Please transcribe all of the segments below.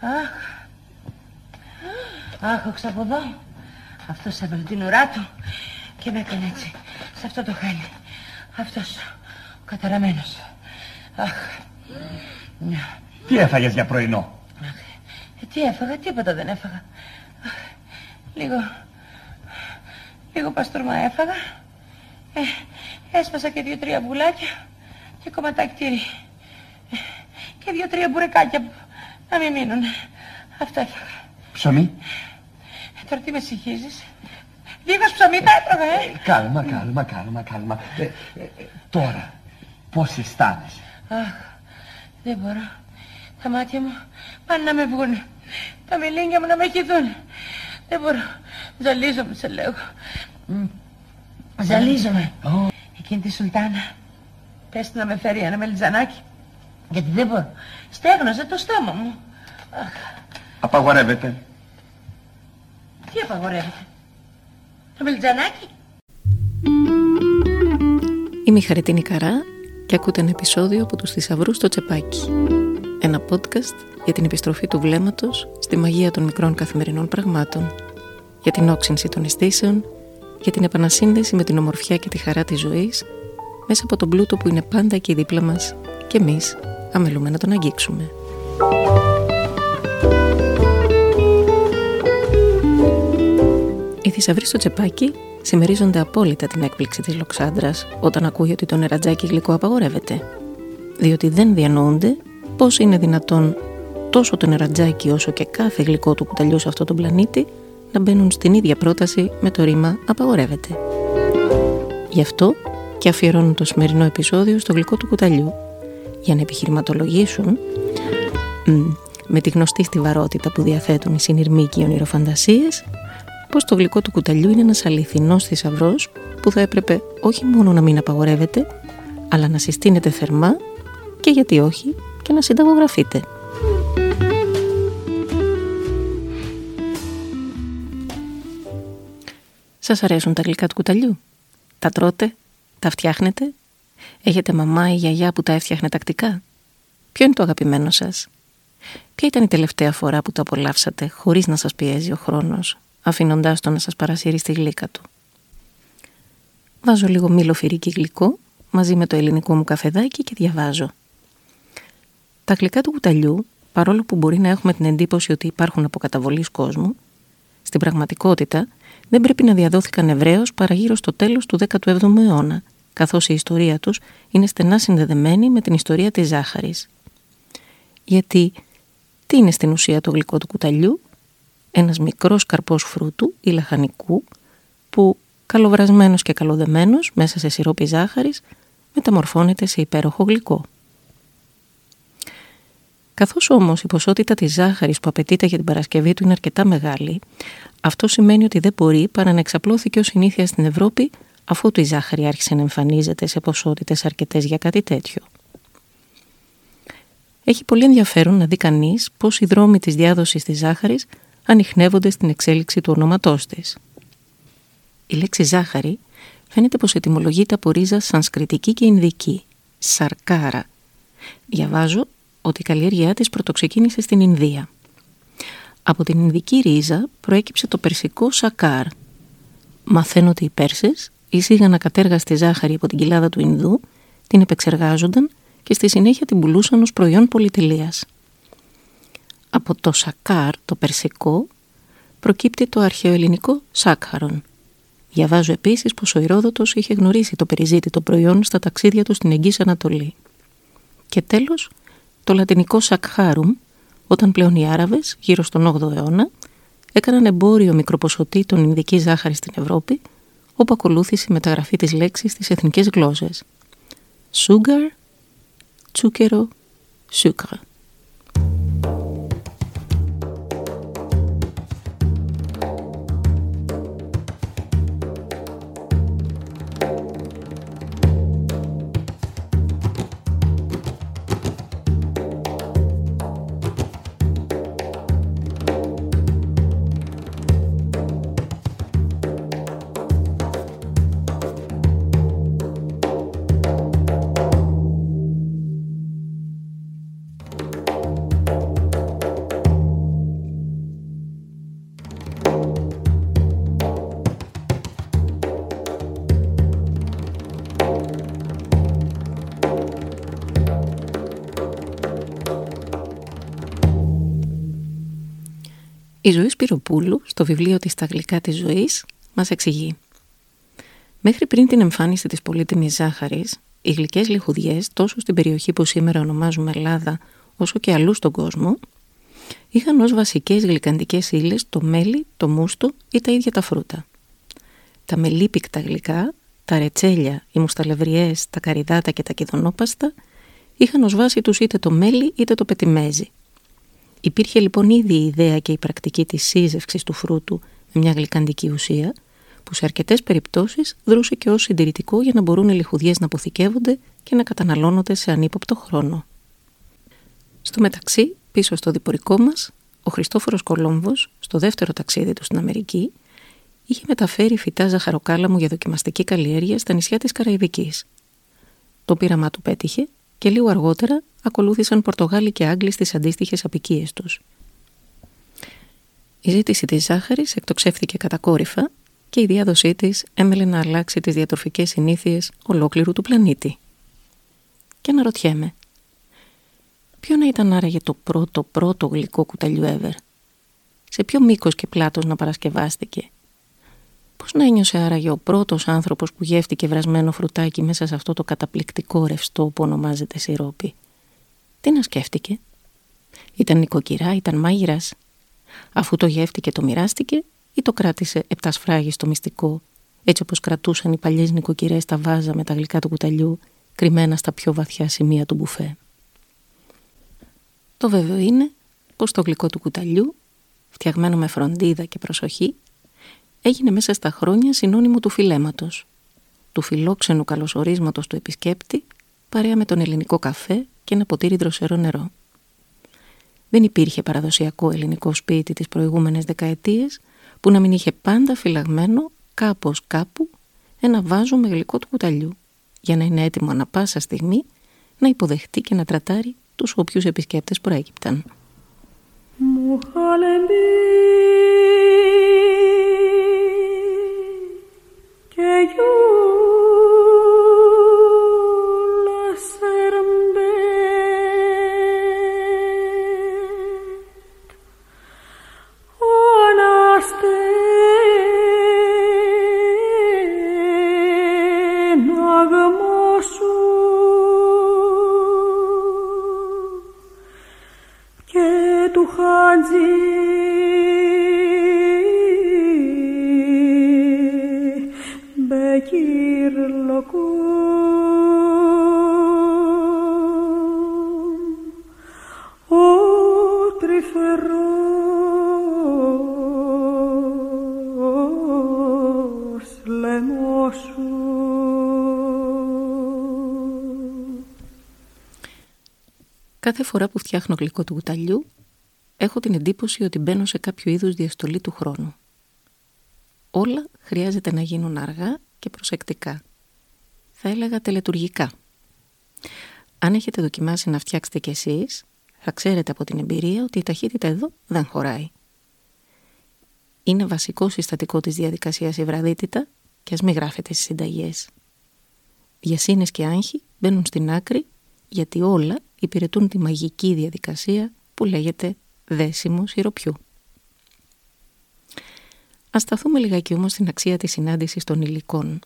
Αχ. Αχ, όχι από εδώ. Αυτός έβαλε την ουρά του και με έκανε έτσι. Σε αυτό το χάλι. Αυτός ο καταραμένος. Αχ. Ναι. Τι έφαγες για πρωινό; Αχ, ε, τι έφαγα, τίποτα δεν έφαγα. Αχ, λίγο, λίγο παστούρμα έφαγα. Ε, έσπασα και δύο-τρία πουλάκια και κομματάκι τυρί. Ε, και δύο-τρία μπουρεκάκια που να μην μείνουν. Αυτά έφαγα. Ψωμί. Ε, τώρα τι με συγχύζεις. Λίγος ψωμί τα έτρωγα, ε. Κάλμα, κάλμα, κάλμα, κάλμα. Ε, ε, ε, τώρα, πώς αισθάνεσαι; Αχ, δεν μπορώ. Τα μάτια μου πάνε να με βγουν. Τα μιλίνια μου να με χυθούν. Δεν μπορώ. Ζαλίζομαι, σε λέω. Ζαλίζομαι. Oh. Εκείνη τη Σουλτάνα. Πες να με φέρει ένα μελιτζανάκι. Γιατί δεν μπορώ. Στέγνωσε το στόμα μου. Αχ, Απαγορεύεται. τι απαγορεύεται; Το μελιτζανάκι. Είμαι η Χαριτίνη Καρά και ακούτε ένα επεισόδιο από τους θησαυρούς στο τσεπάκι. Ένα podcast για την επιστροφή του βλέμματος στη μαγεία των μικρών καθημερινών πραγμάτων, για την όξυνση των αισθήσεων, για την επανασύνδεση με την ομορφιά και τη χαρά της ζωής, μέσα από τον πλούτο που είναι πάντα εκεί δίπλα μας και εμείς αμελούμε να τον αγγίξουμε. Οι θησαυροί στο τσεπάκι συμμερίζονται απόλυτα την έκπληξη της Λοξάνδρας όταν ακούει ότι το νερατζάκι γλυκό απαγορεύεται. Διότι δεν διανοούνται πώς είναι δυνατόν τόσο το νερατζάκι όσο και κάθε γλυκό του κουταλιού σε αυτό τον πλανήτη να μπαίνουν στην ίδια πρόταση με το ρήμα απαγορεύεται. Γι' αυτό και αφιερώνουν το σημερινό επεισόδιο στο γλυκό του κουταλιού για να επιχειρηματολογήσουν μ, με τη γνωστή στιβαρότητα που διαθέτουν οι συνειρμοί και οι ονειροφαντασίες πως το γλυκό του κουταλιού είναι ένας αληθινός θησαυρός που θα έπρεπε όχι μόνο να μην απαγορεύεται αλλά να συστήνεται θερμά και γιατί όχι και να συνταγογραφείτε. Σας αρέσουν τα γλυκά του κουταλιού; Τα τρώτε; Τα φτιάχνετε; Έχετε μαμά ή γιαγιά που τα έφτιαχνε τακτικά; Ποιο είναι το αγαπημένο σας; Ποια ήταν η τελευταία φορά που το απολαύσατε χωρίς να σας πιέζει ο χρόνος, αφήνοντάς το να σας παρασύρει στη γλύκα του; Βάζω λίγο μήλο φυρίκι γλυκό μαζί με το ελληνικό μου καφεδάκι και διαβάζω. Τα γλυκά του κουταλιού, παρόλο που μπορεί να έχουμε την εντύπωση ότι υπάρχουν από καταβολής κόσμου, στην πραγματικότητα δεν πρέπει να διαδόθηκαν ευρέω παρά γύρω στο τέλος του 17ου αιώνα, καθώς η ιστορία τους είναι στενά συνδεδεμένη με την ιστορία της ζάχαρης. Γιατί τι είναι στην ουσία το γλυκό του κουταλιού, ένας μικρός καρπός φρούτου ή λαχανικού που καλοβρασμένος και καλοδεμένος μέσα σε σιρόπι ζάχαρης μεταμορφώνεται σε υπέροχο γλυκό. Καθώς όμως η ποσότητα της ζάχαρης που απαιτείται για την παρασκευή του είναι αρκετά μεγάλη, αυτό σημαίνει ότι δεν μπορεί παρά να εξαπλώθηκε ως συνήθεια στην Ευρώπη αφού η ζάχαρη άρχισε να εμφανίζεται σε ποσότητες αρκετές για κάτι τέτοιο. Έχει πολύ ενδιαφέρον να δει κανείς πώς οι δρόμοι της διάδοσης της ζάχαρης ανοιχνεύονται στην εξέλιξη του ονόματός της. Η λέξη ζάχαρη φαίνεται πως ετυμολογείται από ρίζα σανσκριτική και ινδική, σαρκάρα. Διαβάζω ότι η καλλιέργειά της πρωτοξεκίνησε στην Ινδία. Από την Ινδική ρίζα προέκυψε το περσικό σακάρ. Μαθαίνω ότι οι Πέρσες εισήγαν ακατέργαστη ζάχαρη από την κοιλάδα του Ινδού, την επεξεργάζονταν και στη συνέχεια την πουλούσαν ως προϊόν πολυτελείας. Από το σακάρ, το περσικό, προκύπτει το αρχαιοελληνικό σάκχαρον. Διαβάζω επίσης πως ο Ηρόδοτος είχε γνωρίσει το περιζήτητο προϊόν στα ταξίδια του στην Εγγύς Ανατολή. Και τέλος, το λατινικό σακχάρουμ, όταν πλέον οι Άραβες, γύρω στον 8ο αιώνα, έκαναν εμπόριο μικροποσοτήτων Ινδικής ζάχαρης στην Ευρώπη, όπου ακολούθησε η μεταγραφή της λέξης στις εθνικές γλώσσες. Sugar, τσούκερο, σούκρα. Η ζωή Σπυροπούλου στο βιβλίο της «Τα γλυκά της ζωής» μας εξηγεί. Μέχρι πριν την εμφάνιση της πολύτιμης ζάχαρης, οι γλυκές λιχουδιές τόσο στην περιοχή που σήμερα ονομάζουμε Ελλάδα όσο και αλλού στον κόσμο είχαν ως βασικές γλυκαντικές ύλες το μέλι, το μούστο ή τα ίδια τα φρούτα. Τα μελίπικτα γλυκά, τα ρετσέλια, οι μουσταλευριές, τα καριδάτα και τα κιδονόπαστα είχαν ως βάση τους είτε το μέλι είτε το πετιμέζι. Υπήρχε λοιπόν ήδη η ιδέα και η πρακτική της σύζευξης του φρούτου με μια γλυκαντική ουσία, που σε αρκετές περιπτώσεις δρούσε και ως συντηρητικό για να μπορούν οι λιχουδιές να αποθηκεύονται και να καταναλώνονται σε ανύποπτο χρόνο. Στο μεταξύ, πίσω στο διπορικό μας, ο Χριστόφορος Κολόμβος, στο δεύτερο ταξίδι του στην Αμερική, είχε μεταφέρει φυτά ζαχαροκάλαμου για δοκιμαστική καλλιέργεια στα νησιά της Καραϊβικής. Το πείραμά του πέτυχε και λίγο αργότερα ακολούθησαν Πορτογάλοι και Άγγλοι στις αντίστοιχες απικίες τους. Η ζήτηση της ζάχαρης εκτοξεύθηκε κατακόρυφα και η διάδοσή της έμελε να αλλάξει τις διατροφικές συνήθειες ολόκληρου του πλανήτη. Και αναρωτιέμαι, ποιο να ήταν άραγε το πρώτο πρώτο γλυκό κουταλιού ever, σε ποιο μήκος και πλάτος να παρασκευάστηκε, πώς να ένιωσε άραγε ο πρώτος άνθρωπος που γεύτηκε βρασμένο φρουτάκι μέσα σε αυτό το καταπληκτικό ρευστό που ονομάζεται σιρόπι; Τι να σκέφτηκε; Ήταν νοικοκυρά, ήταν μάγειρας. Αφού το γεύτηκε το μοιράστηκε ή το κράτησε επτά σφράγι στο μυστικό, έτσι όπως κρατούσαν οι παλιές νοικοκυρές τα βάζα με τα γλυκά του κουταλιού, κρυμμένα στα πιο βαθιά σημεία του μπουφέ. Το βέβαιο είναι πως το γλυκό του κουταλιού, φτιαγμένο με φροντίδα και προσοχή, έγινε μέσα στα χρόνια συνώνυμο του φιλέματος, του φιλόξενου καλωσορίσματος του επισκέπτη, παρέα με τον ελληνικό καφέ και ένα ποτήρι δροσερό νερό. Δεν υπήρχε παραδοσιακό ελληνικό σπίτι τις προηγούμενες δεκαετίες που να μην είχε πάντα φυλαγμένο κάπως κάπου ένα βάζο με γλυκό του κουταλιού για να είναι έτοιμο ανα πάσα στιγμή να υποδεχτεί και να τρατάρει τους όποιους επισκέπτες προέκυπταν. και Κάθε φορά που φτιάχνω γλυκό του κουταλιού, έχω την εντύπωση ότι μπαίνω σε κάποιο είδους διαστολή του χρόνου. Όλα χρειάζεται να γίνουν αργά και προσεκτικά. Θα έλεγα τελετουργικά. Αν έχετε δοκιμάσει να φτιάξετε κι εσείς, θα ξέρετε από την εμπειρία ότι η ταχύτητα εδώ δεν χωράει. Είναι βασικό συστατικό της διαδικασίας η βραδύτητα και ας μην γράφετε στις συνταγές. Βιασύνες και άγχη μπαίνουν στην άκρη γιατί όλα υπηρετούν τη μαγική διαδικασία που λέγεται δέσιμο σιροπιού. Ας σταθούμε λιγάκι όμως στην αξία της συνάντησης των υλικών.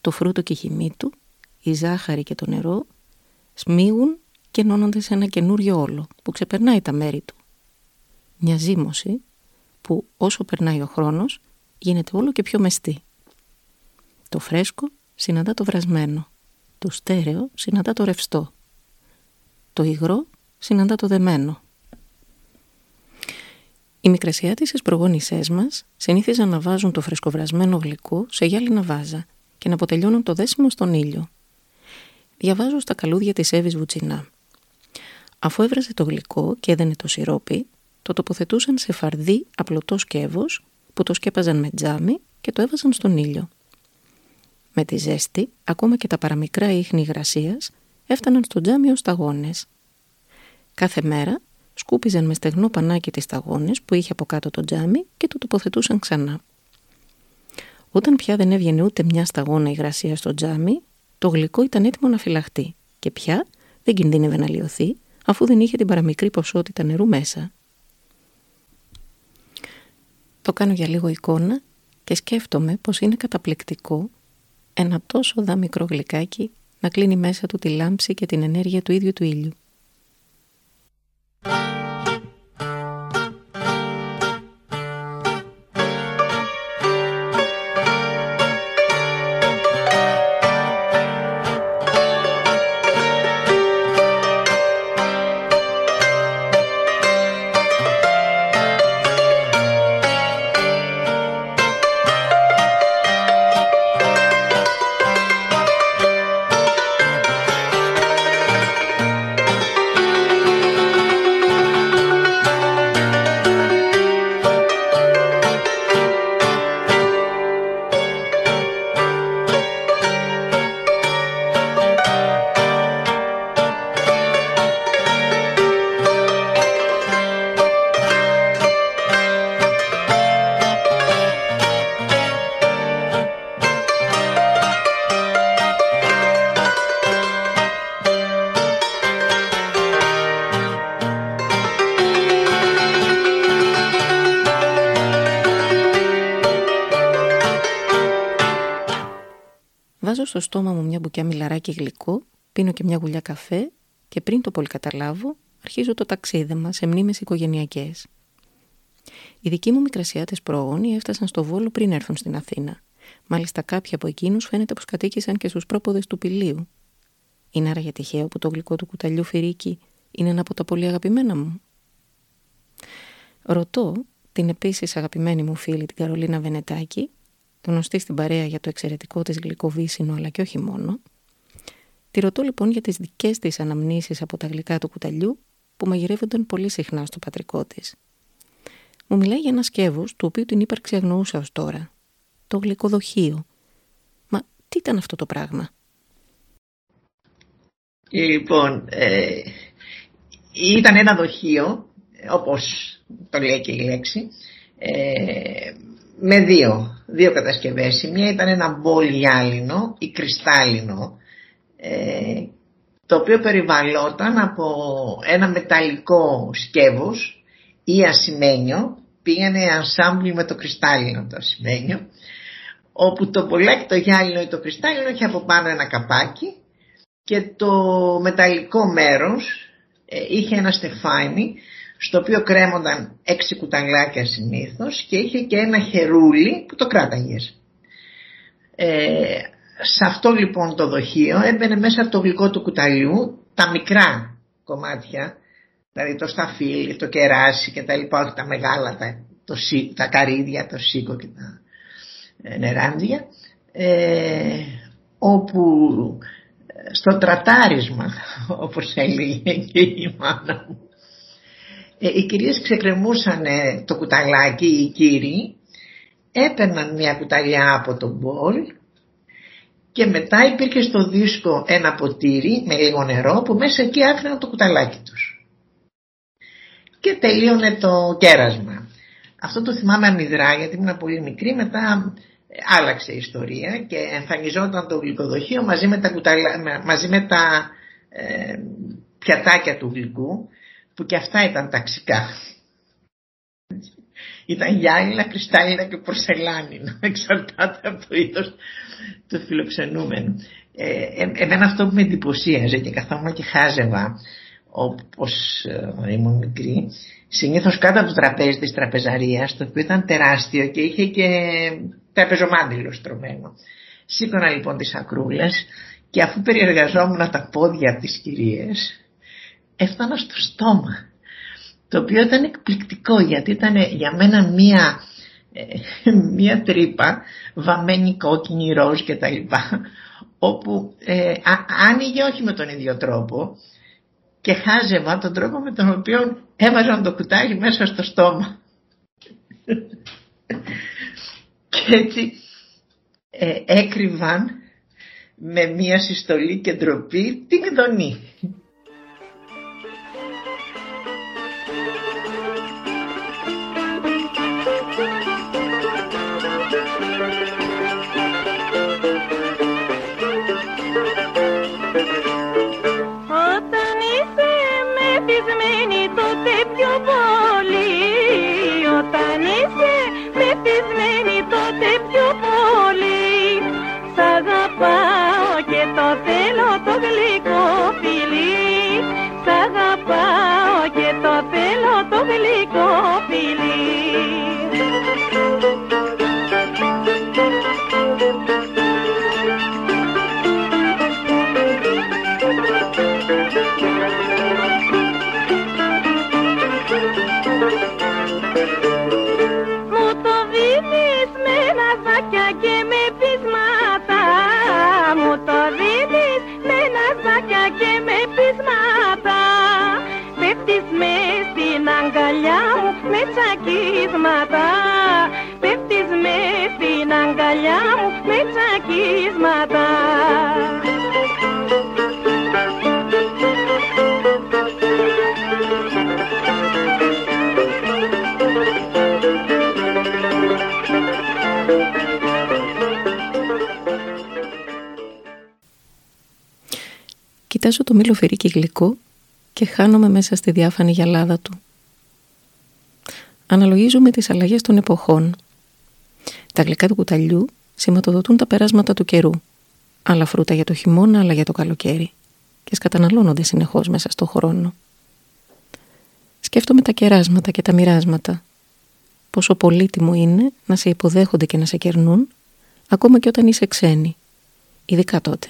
Το φρούτο και η χυμή του, η ζάχαρη και το νερό σμίγουν και ενώνονται σε ένα καινούριο όλο που ξεπερνάει τα μέρη του. Μια ζύμωση που όσο περνάει ο χρόνος γίνεται όλο και πιο μεστή. Το φρέσκο συναντά το βρασμένο, το στέρεο συναντά το ρευστό το υγρό συναντά το δεμένο. Οι μικρασιάτισες προγόνησές μας συνήθιζαν να βάζουν το φρεσκοβρασμένο γλυκό σε γυάλινα βάζα και να αποτελειώνουν το δέσιμο στον ήλιο. Διαβάζω στα καλούδια της Εύης Βουτσινά. Αφού έβραζε το γλυκό και έδαινε το σιρόπι, το τοποθετούσαν σε φαρδί απλωτό σκεύος που το σκέπαζαν με τζάμι και το έβαζαν στον ήλιο. Με τη ζέστη, ακόμα και τα παραμικρά ίχνη υγρασίας έφταναν στο τζάμι ως σταγόνες. Κάθε μέρα σκούπιζαν με στεγνό πανάκι τις σταγόνες που είχε από κάτω το τζάμι και το τοποθετούσαν ξανά. Όταν πια δεν έβγαινε ούτε μια σταγόνα υγρασία στο τζάμι, το γλυκό ήταν έτοιμο να φυλαχτεί και πια δεν κινδύνευε να λιωθεί αφού δεν είχε την παραμικρή ποσότητα νερού μέσα. Το κάνω για λίγο εικόνα και σκέφτομαι πως είναι καταπληκτικό ένα τόσο δα μικρό γλυκάκι να κλείνει μέσα του τη λάμψη και την ενέργεια του ίδιου του ήλιου. Στο στόμα μου μια μπουκιά μιλαράκι γλυκό, πίνω και μια γουλιά καφέ και πριν το πολύ καταλάβω, αρχίζω το ταξίδεμα σε μνήμες οικογενειακές. Οι δικοί μου μικρασιάτες πρόγονοι έφτασαν στο Βόλο πριν έρθουν στην Αθήνα. Μάλιστα κάποιοι από εκείνους φαίνεται πως κατοίκησαν και στους πρόποδες του Πηλίου. Είναι άραγε τυχαίο που το γλυκό του κουταλιού φυρίκι είναι ένα από τα πολύ αγαπημένα μου. Ρωτώ την επίσης αγαπημένη μου φίλη την Καρολίνα Βενετάκη γνωστή στην παρέα για το εξαιρετικό της γλυκοβύσινο αλλά και όχι μόνο. Τη ρωτώ λοιπόν για τις δικές της αναμνήσεις από τα γλυκά του κουταλιού που μαγειρεύονταν πολύ συχνά στο πατρικό της. Μου μιλάει για ένα σκεύος του οποίου την ύπαρξη αγνοούσα ως τώρα. Το γλυκοδοχείο. Μα τι ήταν αυτό το πράγμα; Λοιπόν, ε, ήταν ένα δοχείο, όπως το λέει και η λέξη, ε, με δύο, δύο κατασκευές. Η μία ήταν ένα μπολ γυάλινο ή κρυστάλλινο, ε, το οποίο περιβαλλόταν από ένα μεταλλικό σκεύος ή ασημένιο, πήγαινε ανσάμπλι με το κρυστάλλινο το ασημένιο, όπου το μπολάκι το γυάλινο ή το κρυστάλλινο είχε από πάνω ένα καπάκι και το μεταλλικό μέρος ε, είχε ένα στεφάνι στο οποίο κρέμονταν έξι κουταλάκια συνήθως και είχε και ένα χερούλι που το κράταγες. Ε, σε αυτό λοιπόν το δοχείο έμπαινε μέσα από το γλυκό του κουταλιού τα μικρά κομμάτια, δηλαδή το σταφύλι, το κεράσι και τα λοιπά, όχι τα μεγάλα, τα, το, τα καρύδια, το σίκο και τα ε, νεράντια, ε, όπου ε, στο τρατάρισμα, όπως έλεγε και η μάνα μου, ε, οι κυρίες ξεκρεμούσαν το κουταλάκι, οι κύριοι, έπαιρναν μια κουταλιά από τον μπολ και μετά υπήρχε στο δίσκο ένα ποτήρι με λίγο νερό που μέσα εκεί άφηναν το κουταλάκι τους. Και τελείωνε το κέρασμα. Αυτό το θυμάμαι αμυδρά γιατί ήμουν πολύ μικρή, μετά ε, άλλαξε η ιστορία και εμφανιζόταν το γλυκοδοχείο μαζί με τα, μαζί με τα ε, πιατάκια του γλυκού που και αυτά ήταν ταξικά. Ήταν γυάλινα, κρυστάλλινα και πορσελάνινα, εξαρτάται από το είδος του φιλοξενούμενου. Ε, ε, εμένα αυτό που με εντυπωσίαζε και καθόμουν και χάζευα όπως ε, ήμουν μικρή, συνήθως κάτω από το τραπέζι της τραπεζαρίας, το οποίο ήταν τεράστιο και είχε και τραπεζομάντιλο στρωμένο. Σήκωνα λοιπόν τις ακρούλες και αφού περιεργαζόμουν τα πόδια από τις κυρίες, έφτανα στο στόμα το οποίο ήταν εκπληκτικό γιατί ήταν για μένα μία, ε, μία τρύπα βαμμένη κόκκινη ροζ και τα λοιπά όπου ε, άνοιγε όχι με τον ίδιο τρόπο και χάζευα τον τρόπο με τον οποίο έβαζαν το κουτάλι μέσα στο στόμα και έτσι ε, έκρυβαν με μία συστολή και ντροπή την ειδονή. Hastane se nefes τσακίσματα Πέφτεις με στην αγκαλιά μου με τσακίσματα Κοιτάζω το μήλο φερίκι γλυκό και χάνομαι μέσα στη διάφανη γυαλάδα του. Αναλογίζουμε τις αλλαγές των εποχών. Τα γλυκά του κουταλιού σηματοδοτούν τα περάσματα του καιρού. Άλλα φρούτα για το χειμώνα, άλλα για το καλοκαίρι. Και σκαταναλώνονται συνεχώς μέσα στο χρόνο. Σκέφτομαι τα κεράσματα και τα μοιράσματα. Πόσο πολύτιμο είναι να σε υποδέχονται και να σε κερνούν, ακόμα και όταν είσαι ξένη. Ειδικά τότε.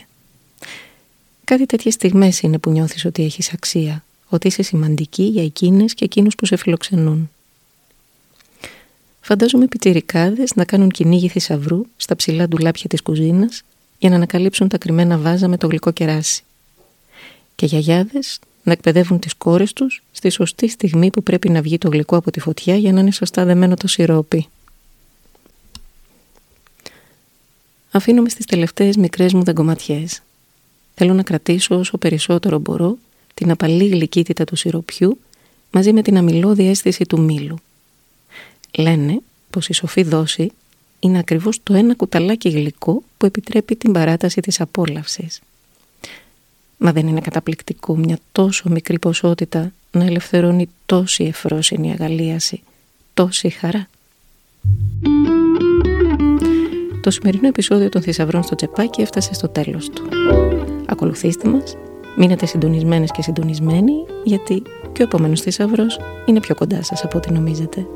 Κάτι τέτοιες στιγμές είναι που νιώθεις ότι έχεις αξία, ότι είσαι σημαντική για εκείνες και εκείνους που σε φιλοξενούν. Φαντάζομαι πιτσιρικάδες να κάνουν κυνήγι θησαυρού στα ψηλά ντουλάπια της κουζίνας για να ανακαλύψουν τα κρυμμένα βάζα με το γλυκό κεράσι. Και γιαγιάδες να εκπαιδεύουν τις κόρες τους στη σωστή στιγμή που πρέπει να βγει το γλυκό από τη φωτιά για να είναι σωστά δεμένο το σιρόπι. Αφήνομαι στις τελευταίες μικρές μου δαγκωματιές. Θέλω να κρατήσω όσο περισσότερο μπορώ την απαλή γλυκύτητα του σιροπιού μαζί με την αμυλώδη αίσθηση του μήλου. Λένε πως η σοφή δόση είναι ακριβώς το ένα κουταλάκι γλυκό που επιτρέπει την παράταση της απόλαυσης. Μα δεν είναι καταπληκτικό μια τόσο μικρή ποσότητα να ελευθερώνει τόση εφρόσινη αγαλίαση, τόση χαρά; Το σημερινό επεισόδιο των θησαυρών στο τσεπάκι έφτασε στο τέλος του. Ακολουθήστε μας, μείνετε συντονισμένες και συντονισμένοι γιατί και ο επόμενος θησαυρός είναι πιο κοντά σας από ό,τι νομίζετε.